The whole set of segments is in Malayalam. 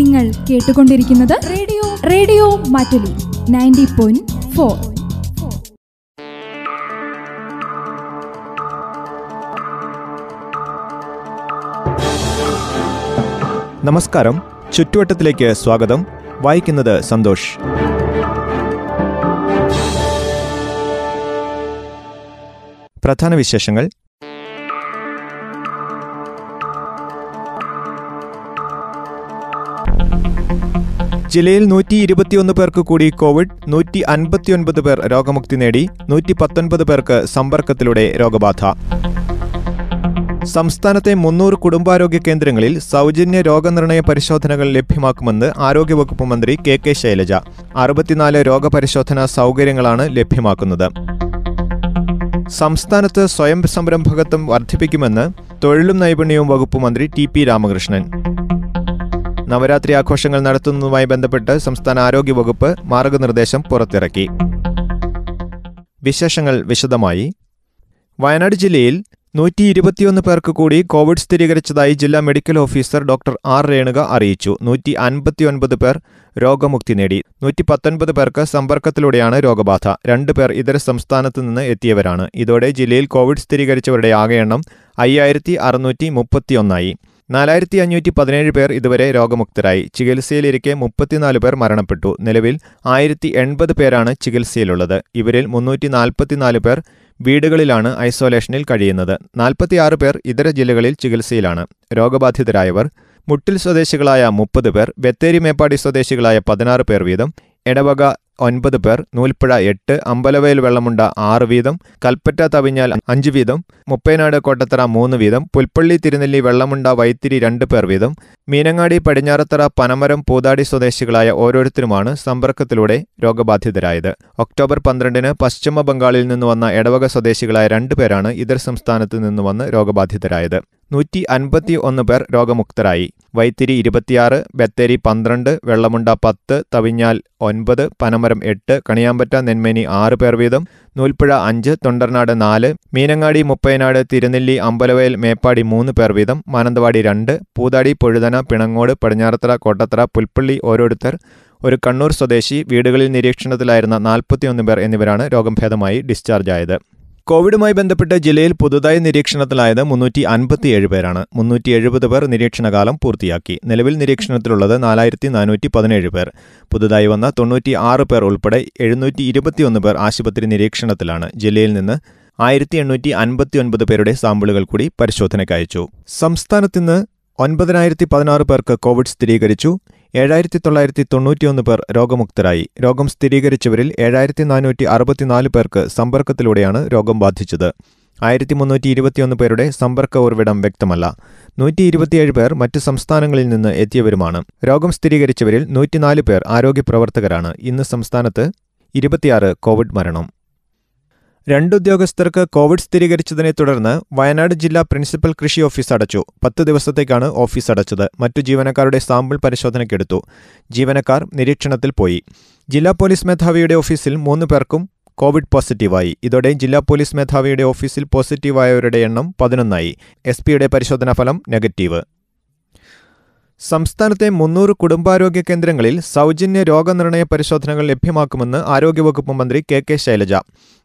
നിങ്ങൾ കേട്ടുകൊണ്ടിരിക്കുന്നത് radio radio Mattoli ninety point four. നമസ്കാരം. ചുറ്റുവട്ടത്തിലേക്ക് സ്വാഗതം. വായിക്കുന്നത് സന്തോഷ്. പ്രധാന വിശേഷങ്ങൾ. ജില്ലയിൽ നൂറ്റി ഇരുപത്തിയൊന്ന് പേർക്ക് കൂടി കോവിഡ് നൂറ്റി അൻപത്തിയൊൻപത് പേർ രോഗമുക്തി നേടി നൂറ്റി പത്തൊൻപത് പേർക്ക് സമ്പർക്കത്തിലൂടെ രോഗബാധ. സംസ്ഥാനത്തെ മുന്നൂറ് കുടുംബാരോഗ്യ കേന്ദ്രങ്ങളിൽ സൗജന്യ രോഗനിർണയ പരിശോധനകൾ ലഭ്യമാക്കുമെന്ന് ആരോഗ്യവകുപ്പ് മന്ത്രി കെ കെ ശൈലജ. അറുപത്തിനാല് രോഗപരിശോധനാ സൗകര്യങ്ങളാണ് ലഭ്യമാക്കുന്നത്. സംസ്ഥാനത്ത് സ്വയം സംരംഭകത്വം വർദ്ധിപ്പിക്കുമെന്ന് തൊഴിലും നൈപുണ്യവും വകുപ്പ് മന്ത്രി ടി പി രാമകൃഷ്ണൻ. നവരാത്രി ആഘോഷങ്ങൾ നടത്തുന്നതുമായി ബന്ധപ്പെട്ട് സംസ്ഥാന ആരോഗ്യ വകുപ്പ് മാർഗനിർദ്ദേശം പുറത്തിറക്കി. വിശേഷങ്ങൾ വിശദമായി. വയനാട് ജില്ലയിൽ നൂറ്റി ഇരുപത്തിയൊന്ന് പേർക്ക് കൂടി കോവിഡ് സ്ഥിരീകരിച്ചതായി ജില്ലാ medical officer doctor R. Renuka അറിയിച്ചു. നൂറ്റി അൻപത്തിയൊൻപത് പേർ രോഗമുക്തി നേടി. നൂറ്റി പത്തൊൻപത് പേർക്ക് സമ്പർക്കത്തിലൂടെയാണ് രോഗബാധ. രണ്ട് പേർ ഇതര സംസ്ഥാനത്ത് നിന്ന് എത്തിയവരാണ്. ഇതോടെ ജില്ലയിൽ കോവിഡ് സ്ഥിരീകരിച്ചവരുടെ ആകെ എണ്ണം അയ്യായിരത്തി അറുന്നൂറ്റി മുപ്പത്തിയൊന്നായി നാലായിരത്തി അഞ്ഞൂറ്റി പതിനേഴ് പേർ ഇതുവരെ രോഗമുക്തരായി. ചികിത്സയിലിരിക്കെ മുപ്പത്തിനാല് പേർ മരണപ്പെട്ടു. നിലവിൽ ആയിരത്തി എൺപത് പേരാണ് ചികിത്സയിലുള്ളത്. ഇവരിൽ മുന്നൂറ്റി നാൽപ്പത്തിനാല് പേർ വീടുകളിലാണ് ഐസൊലേഷനിൽ കഴിയുന്നത്. നാൽപ്പത്തിയാറ് പേർ ഇതര ജില്ലകളിൽ ചികിത്സയിലാണ്. രോഗബാധിതരായവർ മുട്ടിൽ സ്വദേശികളായ മുപ്പത് പേർ ബത്തേരി മേപ്പാടി സ്വദേശികളായ പതിനാറ് പേർ വീതം എടവക ഒൻപത് പേർ നൂൽപ്പുഴ എട്ട് അമ്പലവയൽ വെള്ളമുണ്ട ആറ് വീതം കൽപ്പറ്റ തവിഞ്ഞാൽ അഞ്ച് വീതം മുപ്പേനാട് കോട്ടത്തറ മൂന്ന് വീതം പുൽപ്പള്ളി തിരുനെല്ലി വെള്ളമുണ്ട വൈത്തിരി രണ്ട് പേർ വീതം മീനങ്ങാടി പടിഞ്ഞാറത്തറ പനമരം പൂതാടി സ്വദേശികളായ ഓരോരുത്തരുമാണ് സമ്പർക്കത്തിലൂടെ രോഗബാധിതരായത്. ഒക്ടോബർ പന്ത്രണ്ടിന് പശ്ചിമ ബംഗാളിൽ നിന്ന് വന്ന എടവക സ്വദേശികളായ രണ്ട് പേരാണ് ഇതര സംസ്ഥാനത്ത് നിന്ന് വന്ന് രോഗബാധിതരായത്. നൂറ്റി അൻപത്തി ഒന്ന് പേർ രോഗമുക്തരായി. വൈത്തിരി ഇരുപത്തിയാറ് ബത്തേരി പന്ത്രണ്ട് വെള്ളമുണ്ട പത്ത് തവിഞ്ഞാൽ ഒൻപത് പനമരം എട്ട് കണിയാമ്പറ്റ നെന്മേനി ആറ് പേർ വീതം നൂൽപ്പുഴ അഞ്ച് തൊണ്ടർനാട് നാല് മീനങ്ങാടി മുപ്പയനാട് തിരുനെല്ലി അമ്പലവയൽ മേപ്പാടി മൂന്ന് പേർ വീതം മാനന്തവാടി രണ്ട് പൂതാടി പൊഴുതന പിണങ്ങോട് പടിഞ്ഞാറത്തറ കോട്ടത്തറ പുൽപ്പള്ളി ഓരോരുത്തർ ഒരു കണ്ണൂർ സ്വദേശി വീടുകളിൽ നിരീക്ഷണത്തിലായിരുന്ന നാൽപ്പത്തിയൊന്ന് പേർ എന്നിവരാണ് രോഗം ഭേദമായി ഡിസ്ചാർജ് ആയത് കോവിഡുമായി ബന്ധപ്പെട്ട് ജില്ലയിൽ പുതുതായി നിരീക്ഷണത്തിലായത് മുന്നൂറ്റി അൻപത്തിയേഴ് പേരാണ്. മുന്നൂറ്റി എഴുപത് പേർ നിരീക്ഷണകാലം പൂർത്തിയാക്കി. നിലവിൽ നിരീക്ഷണത്തിലുള്ളത് നാലായിരത്തി നാനൂറ്റി പതിനേഴ് പേർ. പുതുതായി വന്ന തൊണ്ണൂറ്റി ആറ് പേർ ഉൾപ്പെടെ എഴുന്നൂറ്റി ഇരുപത്തിയൊന്ന് പേർ ആശുപത്രി നിരീക്ഷണത്തിലാണ്. ജില്ലയിൽ നിന്ന് ആയിരത്തി എണ്ണൂറ്റി അൻപത്തിയൊൻപത് പേരുടെ സാമ്പിളുകൾ കൂടി പരിശോധനയ്ക്ക് അയച്ചു. സംസ്ഥാനത്തിന്ന് ഒൻപതിനായിരത്തി പതിനാറ് പേർക്ക് കോവിഡ് സ്ഥിരീകരിച്ചു. ഏഴായിരത്തി തൊള്ളായിരത്തി തൊണ്ണൂറ്റിയൊന്ന് പേർ രോഗമുക്തരായി. രോഗം സ്ഥിരീകരിച്ചവരിൽ ഏഴായിരത്തി നാനൂറ്റി അറുപത്തിനാല് പേർക്ക് സമ്പർക്കത്തിലൂടെയാണ് രോഗം ബാധിച്ചത്. ആയിരത്തി മുന്നൂറ്റി ഇരുപത്തിയൊന്ന് പേരുടെ സമ്പർക്ക ഉറവിടം വ്യക്തമല്ല. നൂറ്റി ഇരുപത്തിയേഴ് പേർ മറ്റ് സംസ്ഥാനങ്ങളിൽ നിന്ന് എത്തിയവരുമാണ്. രോഗം സ്ഥിരീകരിച്ചവരിൽ നൂറ്റിനാല് പേർ ആരോഗ്യപ്രവർത്തകരാണ്. ഇന്ന് സംസ്ഥാനത്ത് ഇരുപത്തിയാറ് കോവിഡ് മരണം. രണ്ട് ഉദ്യോഗസ്ഥർക്ക് കോവിഡ് സ്ഥിരീകരിച്ചതിനെ തുടർന്ന് വയനാട് ജില്ലാ പ്രിൻസിപ്പൽ കൃഷി ഓഫീസ് അടച്ചു. പത്ത് ദിവസത്തേക്കാണ് ഓഫീസ് അടച്ചത്. മറ്റു ജീവനക്കാരുടെ സാമ്പിൾ പരിശോധനയ്ക്കെടുത്തു. ജീവനക്കാർ നിരീക്ഷണത്തിൽ പോയി. ജില്ലാ പോലീസ് മേധാവിയുടെ ഓഫീസിൽ മൂന്ന് പേർക്കും കോവിഡ് പോസിറ്റീവായി. ഇതോടെ ജില്ലാ പോലീസ് മേധാവിയുടെ ഓഫീസിൽ പോസിറ്റീവായവരുടെ എണ്ണം പതിനൊന്നായി. എസ് പിയുടെ പരിശോധനാ ഫലം നെഗറ്റീവ്. സംസ്ഥാനത്തെ മുന്നൂറ് കുടുംബാരോഗ്യ കേന്ദ്രങ്ങളിൽ സൗജന്യ രോഗനിർണയ പരിശോധനകൾ ലഭ്യമാക്കുമെന്ന് ആരോഗ്യവകുപ്പ് മന്ത്രി കെ കെ ശൈലജ.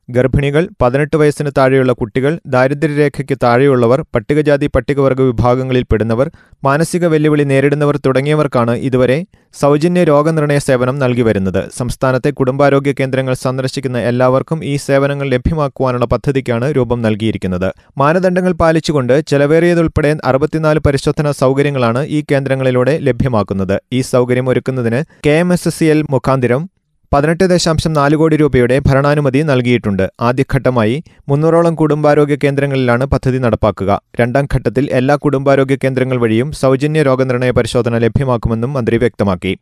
ഗർഭിണികൾ പതിനെട്ട് വയസ്സിന് താഴെയുള്ള കുട്ടികൾ ദാരിദ്ര്യരേഖയ്ക്ക് താഴെയുള്ളവർ പട്ടികജാതി പട്ടികവർഗ വിഭാഗങ്ങളിൽ പെടുന്നവർ മാനസിക വെല്ലുവിളി നേരിടുന്നവർ തുടങ്ങിയവർക്കാണ് ഇതുവരെ സൗജന്യ രോഗനിർണയ സേവനം നൽകി വരുന്നത്. സംസ്ഥാനത്തെ കുടുംബാരോഗ്യ കേന്ദ്രങ്ങൾ സന്ദർശിക്കുന്ന എല്ലാവർക്കും ഈ സേവനങ്ങൾ ലഭ്യമാക്കുവാനുള്ള പദ്ധതിക്കാണ് രൂപം നൽകിയിരിക്കുന്നത്. മാനദണ്ഡങ്ങൾ പാലിച്ചുകൊണ്ട് ചെലവേറിയതുൾപ്പെടെ അറുപത്തിനാല് പരിശോധനാ സൗകര്യങ്ങളാണ് ഈ കേന്ദ്രങ്ങളിലൂടെ ലഭ്യമാക്കുന്നത്. ഈ സൗകര്യം ഒരുക്കുന്നതിന് K M S S C L മുഖാന്തിരം പതിനെട്ട് ദശാംശം നാല് കോടി രൂപയുടെ ഭരണാനുമതി നൽകിയിട്ടുണ്ട്. ആദ്യഘട്ടമായി മുന്നൂറോളം കുടുംബാരോഗ്യ കേന്ദ്രങ്ങളിലാണ് പദ്ധതി നടപ്പാക്കുക. രണ്ടാം ഘട്ടത്തിൽ എല്ലാ കുടുംബാരോഗ്യ കേന്ദ്രങ്ങൾ വഴിയും സൗജന്യ രോഗനിർണയ പരിശോധന ലഭ്യമാക്കുമെന്നും മന്ത്രി വ്യക്തമാക്കി.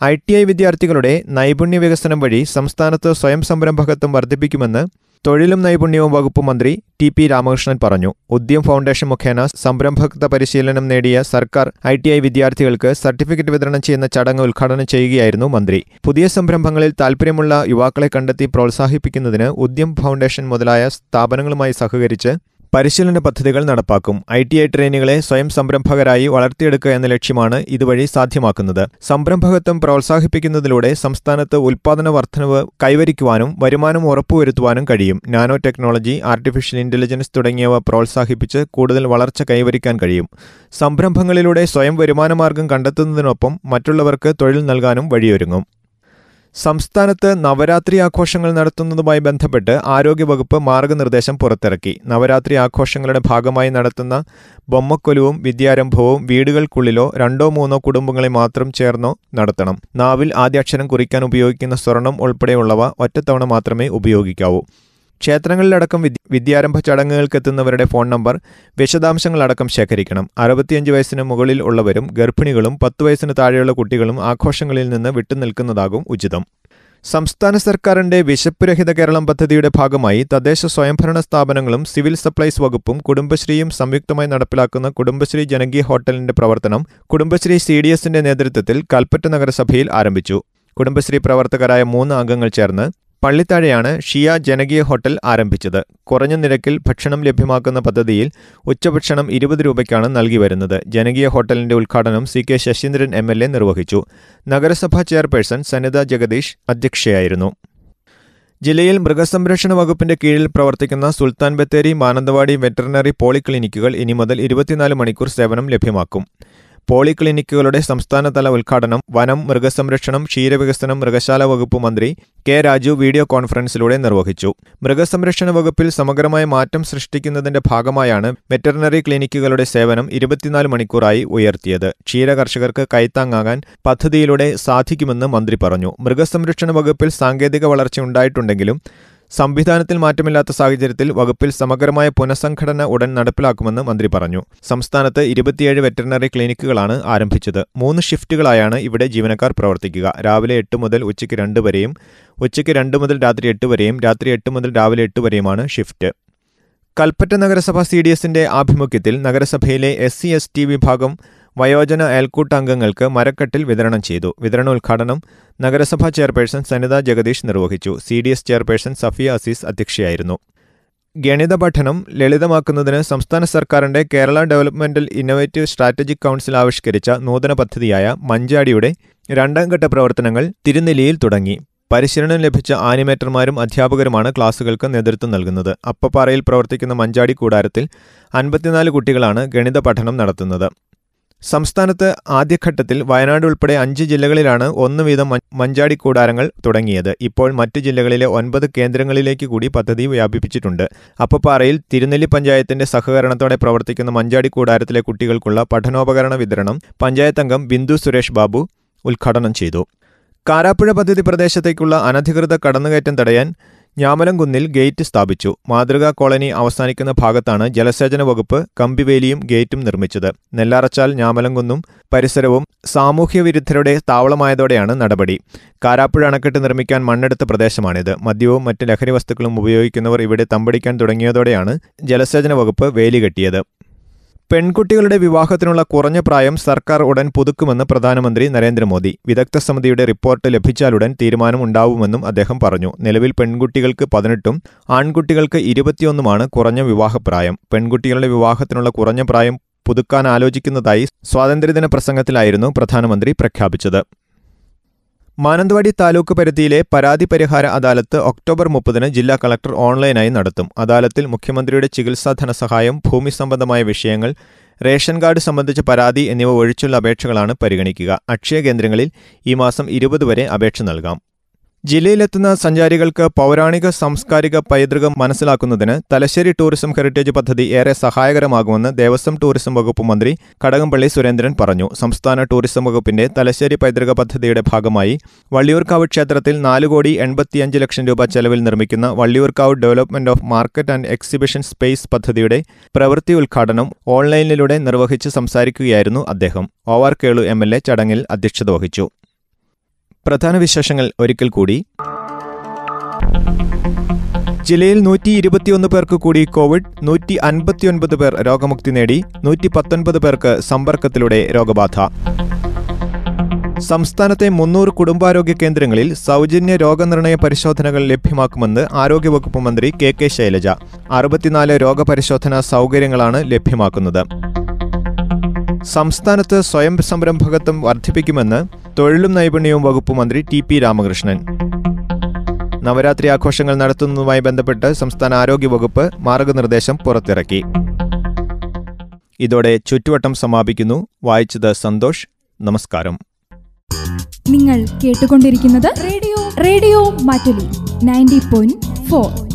ഐ ടി ഐ വിദ്യാർത്ഥികളുടെ നൈപുണ്യ വികസനം വഴി സംസ്ഥാനത്ത് സ്വയം സംരംഭകത്വം വർദ്ധിപ്പിക്കുമെന്ന് തൊഴിലും നൈപുണ്യവും വകുപ്പ് മന്ത്രി ടി പി രാമകൃഷ്ണൻ പറഞ്ഞു. ഉദ്യം ഫൗണ്ടേഷൻ മുഖേന സംരംഭകത്വ പരിശീലനം നേടിയ സർക്കാർ ഐ ടി ഐ വിദ്യാർത്ഥികൾക്ക് സർട്ടിഫിക്കറ്റ് വിതരണം ചെയ്യുന്ന ചടങ്ങ് ഉദ്ഘാടനം ചെയ്യുകയായിരുന്നു മന്ത്രി. പുതിയ സംരംഭങ്ങളിൽ താൽപ്പര്യമുള്ള യുവാക്കളെ കണ്ടെത്തി പ്രോത്സാഹിപ്പിക്കുന്നതിന് ഉദ്യം ഫൗണ്ടേഷൻ മുതലായ സ്ഥാപനങ്ങളുമായി സഹകരിച്ച് പരിശീലന പദ്ധതികൾ നടപ്പാക്കും. ഐ ടി ഐ ട്രെയിനികളെ സ്വയം സംരംഭകരായി വളർത്തിയെടുക്കുക എന്ന ലക്ഷ്യമാണ് ഇതുവഴി സാധ്യമാക്കുന്നത്. സംരംഭകത്വം പ്രോത്സാഹിപ്പിക്കുന്നതിലൂടെ സംസ്ഥാനത്ത് ഉൽപ്പാദന വർധനവ് കൈവരിക്കുവാനും വരുമാനം ഉറപ്പുവരുത്തുവാനും കഴിയും. നാനോ ടെക്നോളജി ആർട്ടിഫിഷ്യൽ ഇന്റലിജൻസ് തുടങ്ങിയവ പ്രോത്സാഹിപ്പിച്ച് കൂടുതൽ വളർച്ച കൈവരിക്കാൻ കഴിയും. സംരംഭങ്ങളിലൂടെ സ്വയം വരുമാനമാർഗം കണ്ടെത്തുന്നതിനൊപ്പം മറ്റുള്ളവർക്ക് തൊഴിൽ നൽകാനും വഴിയൊരുങ്ങും. സംസ്ഥാനത്ത് നവരാത്രി ആഘോഷങ്ങൾ നടത്തുന്നതുമായി ബന്ധപ്പെട്ട് ആരോഗ്യവകുപ്പ് മാർഗനിർദ്ദേശം പുറത്തിറക്കി. നവരാത്രി ആഘോഷങ്ങളുടെ ഭാഗമായി നടത്തുന്ന ബൊമ്മക്കൊലുവും വിദ്യാരംഭവും വീടുകൾക്കുള്ളിലോ രണ്ടോ മൂന്നോ കുടുംബങ്ങളെ മാത്രം ചേർന്നോ നടത്തണം. നാവിൽ ആദ്യാക്ഷരം കുറിക്കാൻ ഉപയോഗിക്കുന്ന സ്വർണം ഉൾപ്പെടെയുള്ളവ ഒറ്റത്തവണ മാത്രമേ ഉപയോഗിക്കാവൂ. ക്ഷേത്രങ്ങളിലടക്കം വിദ്യ വിദ്യാരംഭ ചടങ്ങുകൾക്കെത്തുന്നവരുടെ ഫോൺ നമ്പർ വിശദാംശങ്ങളടക്കം ശേഖരിക്കണം. അറുപത്തിയഞ്ച് വയസ്സിന് മുകളിൽ ഉള്ളവരും ഗർഭിണികളും പത്ത് വയസ്സിന് താഴെയുള്ള കുട്ടികളും ആഘോഷങ്ങളിൽ നിന്ന് വിട്ടുനിൽക്കുന്നതാകും ഉചിതം. സംസ്ഥാന സർക്കാരിന്റെ വിശപ്പുരഹിത കേരളം പദ്ധതിയുടെ ഭാഗമായി തദ്ദേശ സ്വയംഭരണ സ്ഥാപനങ്ങളും സിവിൽ സപ്ലൈസ് വകുപ്പും കുടുംബശ്രീയും സംയുക്തമായി നടപ്പിലാക്കുന്ന കുടുംബശ്രീ ജനകീയ ഹോട്ടലിന്റെ പ്രവർത്തനം കുടുംബശ്രീ സി ഡി എസിന്റെ നേതൃത്വത്തിൽ കൽപ്പറ്റ നഗരസഭയിൽ ആരംഭിച്ചു. കുടുംബശ്രീ പ്രവർത്തകരായ മൂന്ന് അംഗങ്ങൾ ചേർന്ന് പള്ളിത്താഴെയാണ് ഷിയ ജനകീയ ഹോട്ടൽ ആരംഭിച്ചത്. കുറഞ്ഞ നിരക്കിൽ ഭക്ഷണം ലഭ്യമാക്കുന്ന പദ്ധതിയിൽ ഉച്ചഭക്ഷണം ഇരുപത് രൂപയ്ക്കാണ് നൽകി വരുന്നത്. ജനകീയ ഹോട്ടലിന്റെ ഉദ്ഘാടനം C K Sasheendran M L A നിർവഹിച്ചു. നഗരസഭാ ചെയർപേഴ്സൺ സനിത ജഗദീഷ് അധ്യക്ഷയായിരുന്നു. ജില്ലയിൽ മൃഗസംരക്ഷണ വകുപ്പിന്റെ കീഴിൽ പ്രവർത്തിക്കുന്ന സുൽത്താൻ ബത്തേരി മാനന്തവാടി വെറ്ററിനറി പോളിക്ലിനിക്കുകൾ ഇനി മുതൽ ഇരുപത്തിനാല് മണിക്കൂർ സേവനം ലഭ്യമാക്കും. പോളിക്ലിനിക്കുകളുടെ സംസ്ഥാനതല ഉദ്ഘാടനം വനം മൃഗസംരക്ഷണം ക്ഷീരവികസനം മൃഗശാല വകുപ്പ് മന്ത്രി കെ രാജു വീഡിയോ കോൺഫറൻസിലൂടെ നിർവഹിച്ചു. മൃഗസംരക്ഷണ വകുപ്പിൽ സമഗ്രമായ മാറ്റം സൃഷ്ടിക്കുന്നതിന്റെ ഭാഗമായാണ് വെറ്ററിനറി ക്ലിനിക്കുകളുടെ സേവനം ഇരുപത്തിനാല് മണിക്കൂറായി ഉയർത്തിയത്. ക്ഷീര കർഷകർക്ക് കൈത്താങ്ങാകാൻ പദ്ധതിയിലൂടെ സാധിക്കുമെന്ന് മന്ത്രി പറഞ്ഞു. മൃഗസംരക്ഷണ വകുപ്പിൽ സാങ്കേതിക വളർച്ച ഉണ്ടായിട്ടുണ്ടെങ്കിലും സംവിധാനത്തിൽ മാറ്റമില്ലാത്ത സാഹചര്യത്തിൽ വകുപ്പിൽ സമഗ്രമായ പുനഃസംഘടന ഉടൻ നടപ്പിലാക്കുമെന്ന് മന്ത്രി പറഞ്ഞു. സംസ്ഥാനത്ത് ഇരുപത്തിയേഴ് വെറ്ററിനറി ക്ലിനിക്കുകളാണ് ആരംഭിച്ചത്. മൂന്ന് ഷിഫ്റ്റുകളായാണ് ഇവിടെ ജീവനക്കാർ പ്രവർത്തിക്കുക. രാവിലെ എട്ട് മുതൽ ഉച്ചയ്ക്ക് രണ്ട് വരെയും ഉച്ചയ്ക്ക് രണ്ട് മുതൽ രാത്രി എട്ട് വരെയും രാത്രി എട്ട് മുതൽ രാവിലെ എട്ട് വരെയുമാണ് ഷിഫ്റ്റ്. കൽപ്പറ്റ നഗരസഭ സി ഡി എസിന്റെ ആഭിമുഖ്യത്തിൽ നഗരസഭയിലെ എസ് സി എസ് ടി വിഭാഗം വയോജന അയൽക്കൂട്ട അംഗങ്ങൾക്ക് മരക്കെട്ടിൽ വിതരണം ചെയ്തു. വിതരണോദ്ഘാടനം നഗരസഭാ ചെയർപേഴ്സൺ സനിത ജഗദീഷ് നിർവഹിച്ചു. C D S chairperson Safiya Azeez അധ്യക്ഷയായിരുന്നു. ഗണിത പഠനം ലളിതമാക്കുന്നതിന് സംസ്ഥാന സർക്കാരിന്റെ Kerala developmental innovative strategic council ആവിഷ്കരിച്ച നൂതന പദ്ധതിയായ മഞ്ചാടിയുടെ രണ്ടാം ഘട്ട പ്രവർത്തനങ്ങൾ തിരുനെല്ലിയിൽ തുടങ്ങി. പരിശീലനം ലഭിച്ച ആനിമേറ്റർമാരും അധ്യാപകരുമാണ് ക്ലാസുകൾക്ക് നേതൃത്വം നൽകുന്നത്. അപ്പപ്പാറയിൽ പ്രവർത്തിക്കുന്ന മഞ്ചാടി കൂടാരത്തിൽ അൻപത്തിനാല് കുട്ടികളാണ് ഗണിത പഠനം നടത്തുന്നത്. സംസ്ഥാനത്ത് ആദ്യഘട്ടത്തിൽ വയനാട് ഉൾപ്പെടെ അഞ്ച് ജില്ലകളിലാണ് ഒന്ന് വീതം മഞ്ചാടി കൂടാരങ്ങൾ തുടങ്ങിയത്. ഇപ്പോൾ മറ്റ് ജില്ലകളിലെ ഒൻപത് കേന്ദ്രങ്ങളിലേക്ക് കൂടി പദ്ധതി വ്യാപിപ്പിച്ചിട്ടുണ്ട്. അപ്പപ്പാറയിൽ തിരുനെല്ലി പഞ്ചായത്തിന്റെ സഹകരണത്തോടെ പ്രവർത്തിക്കുന്ന മഞ്ചാടി കൂടാരത്തിലെ കുട്ടികൾക്കുള്ള പഠനോപകരണ വിതരണം പഞ്ചായത്ത് അംഗം ബിന്ദു സുരേഷ് ബാബു ഉദ്ഘാടനം ചെയ്തു. കാരാപ്പുഴ പദ്ധതി പ്രദേശത്തേക്കുള്ള അനധികൃത കടന്നുകയറ്റം തടയാൻ ഞാമലംകുന്നിൽ ഗേറ്റ് സ്ഥാപിച്ചു. മാതൃകാ കോളനി അവസാനിക്കുന്ന ഭാഗത്താണ് ജലസേചന വകുപ്പ് കമ്പിവേലിയും ഗേറ്റും നിർമ്മിച്ചത്. നെല്ലാറച്ചാൽ ഞാമലംകുന്നും പരിസരവും സാമൂഹ്യവിരുദ്ധരുടെ താവളമായതോടെയാണ് നടപടി. കാരാപ്പുഴ അണക്കെട്ട് നിർമ്മിക്കാൻ മണ്ണെടുത്ത പ്രദേശമാണിത്. മദ്യവും മറ്റ് ലഹരി വസ്തുക്കളും ഉപയോഗിക്കുന്നവർ ഇവിടെ തമ്പടിക്കാൻ തുടങ്ങിയതോടെയാണ് ജലസേചന വകുപ്പ് വേലി കെട്ടിയത്. പെൺകുട്ടികളുടെ വിവാഹത്തിനുള്ള കുറഞ്ഞ പ്രായം സർക്കാർ ഉടൻ പുതുക്കുമെന്ന് പ്രധാനമന്ത്രി നരേന്ദ്രമോദി. വിദഗ്ധ സമിതിയുടെ റിപ്പോർട്ട് ലഭിച്ചാലുടൻ തീരുമാനമുണ്ടാവുമെന്നും അദ്ദേഹം പറഞ്ഞു. നിലവിൽ പെൺകുട്ടികൾക്ക് പതിനെട്ടും ആൺകുട്ടികൾക്ക് ഇരുപത്തിയൊന്നുമാണ് കുറഞ്ഞ വിവാഹപ്രായം. പെൺകുട്ടികളുടെ വിവാഹത്തിനുള്ള കുറഞ്ഞ പ്രായം പുതുക്കാൻ ആലോചിക്കുന്നതായി സ്വാതന്ത്ര്യദിന പ്രസംഗത്തിലായിരുന്നു പ്രധാനമന്ത്രി പ്രഖ്യാപിച്ചത്. മാനന്തവാടി താലൂക്ക് പരിധിയിലെ പരാതി പരിഹാര അദാലത്ത് ഒക്ടോബർ മുപ്പതിന് ജില്ലാ കളക്ടർ ഓൺലൈനായി നടത്തും. അദാലത്തിൽ മുഖ്യമന്ത്രിയുടെ ചികിത്സാ ധനസഹായം ഭൂമി സംബന്ധമായ വിഷയങ്ങൾ റേഷൻ കാർഡ് സംബന്ധിച്ച പരാതി എന്നിവ ഒഴിച്ചുള്ള അപേക്ഷകളാണ് പരിഗണിക്കുക. അക്ഷയ കേന്ദ്രങ്ങളിൽ ഈ മാസം ഇരുപത് വരെ അപേക്ഷ നൽകാം. ജില്ലയിലെത്തുന്ന സഞ്ചാരികൾക്ക് പൗരാണിക സാംസ്കാരിക പൈതൃകം മനസ്സിലാക്കുന്നതിന് തലശ്ശേരി ടൂറിസം ഹെറിറ്റേജ് പദ്ധതി ഏറെ സഹായകരമാകുമെന്ന് ദേവസ്വം ടൂറിസം വകുപ്പ് മന്ത്രി കടകംപള്ളി സുരേന്ദ്രൻ പറഞ്ഞു. സംസ്ഥാന ടൂറിസം വകുപ്പിന്റെ തലശ്ശേരി പൈതൃക പദ്ധതിയുടെ ഭാഗമായി വള്ളിയൂർക്കാവ് ക്ഷേത്രത്തിൽ നാല് കോടി എൺപത്തിയഞ്ച് ലക്ഷം രൂപ ചെലവിൽ നിർമ്മിക്കുന്ന Valliyoorkavu development of market and exhibition space പദ്ധതിയുടെ പ്രവൃത്തി ഉദ്ഘാടനം ഓൺലൈനിലൂടെ നിർവഹിച്ച് സംസാരിക്കുകയായിരുന്നു അദ്ദേഹം. ഒ ആർ കേളു എം ചടങ്ങിൽ അധ്യക്ഷത വഹിച്ചു. പ്രധാന വിശേഷങ്ങൾ ഒരിക്കൽ കൂടി. ജില്ലയിൽ നൂറ്റി ഇരുപത്തിയൊന്ന് പേർക്ക് കൂടി കോവിഡ് നൂറ്റി അൻപത്തിയൊൻപത് പേർ രോഗമുക്തി നേടി നൂറ്റി പത്തൊൻപത് പേർക്ക് സമ്പർക്കത്തിലൂടെ രോഗബാധ. സംസ്ഥാനത്തെ മുന്നൂറ് കുടുംബാരോഗ്യ കേന്ദ്രങ്ങളിൽ സൗജന്യ രോഗനിർണയ പരിശോധനകൾ ലഭ്യമാക്കുമെന്ന് ആരോഗ്യവകുപ്പ് മന്ത്രി കെ കെ ശൈലജ. അറുപത്തിനാല് രോഗപരിശോധനാ സൗകര്യങ്ങളാണ് ലഭ്യമാക്കുന്നത്. സംസ്ഥാനത്ത് സ്വയം സംരംഭകത്വം വർദ്ധിപ്പിക്കുമെന്ന് തൊഴിലും നൈപുണ്യവും വകുപ്പ് മന്ത്രി ടി പി രാമകൃഷ്ണൻ. നവരാത്രി ആഘോഷങ്ങൾ നടത്തുന്നതുമായി ബന്ധപ്പെട്ട് സംസ്ഥാന ആരോഗ്യ വകുപ്പ് മാർഗനിർദ്ദേശം പുറത്തിറക്കി. ഇതോടെ ചുറ്റുവട്ടം സമാപിക്കുന്നു. വായിച്ചത് സന്തോഷ്. നമസ്കാരം. നിങ്ങൾ കേട്ടുകൊണ്ടിരിക്കുന്നത് radio. Radio Mattoli. Ninety point four.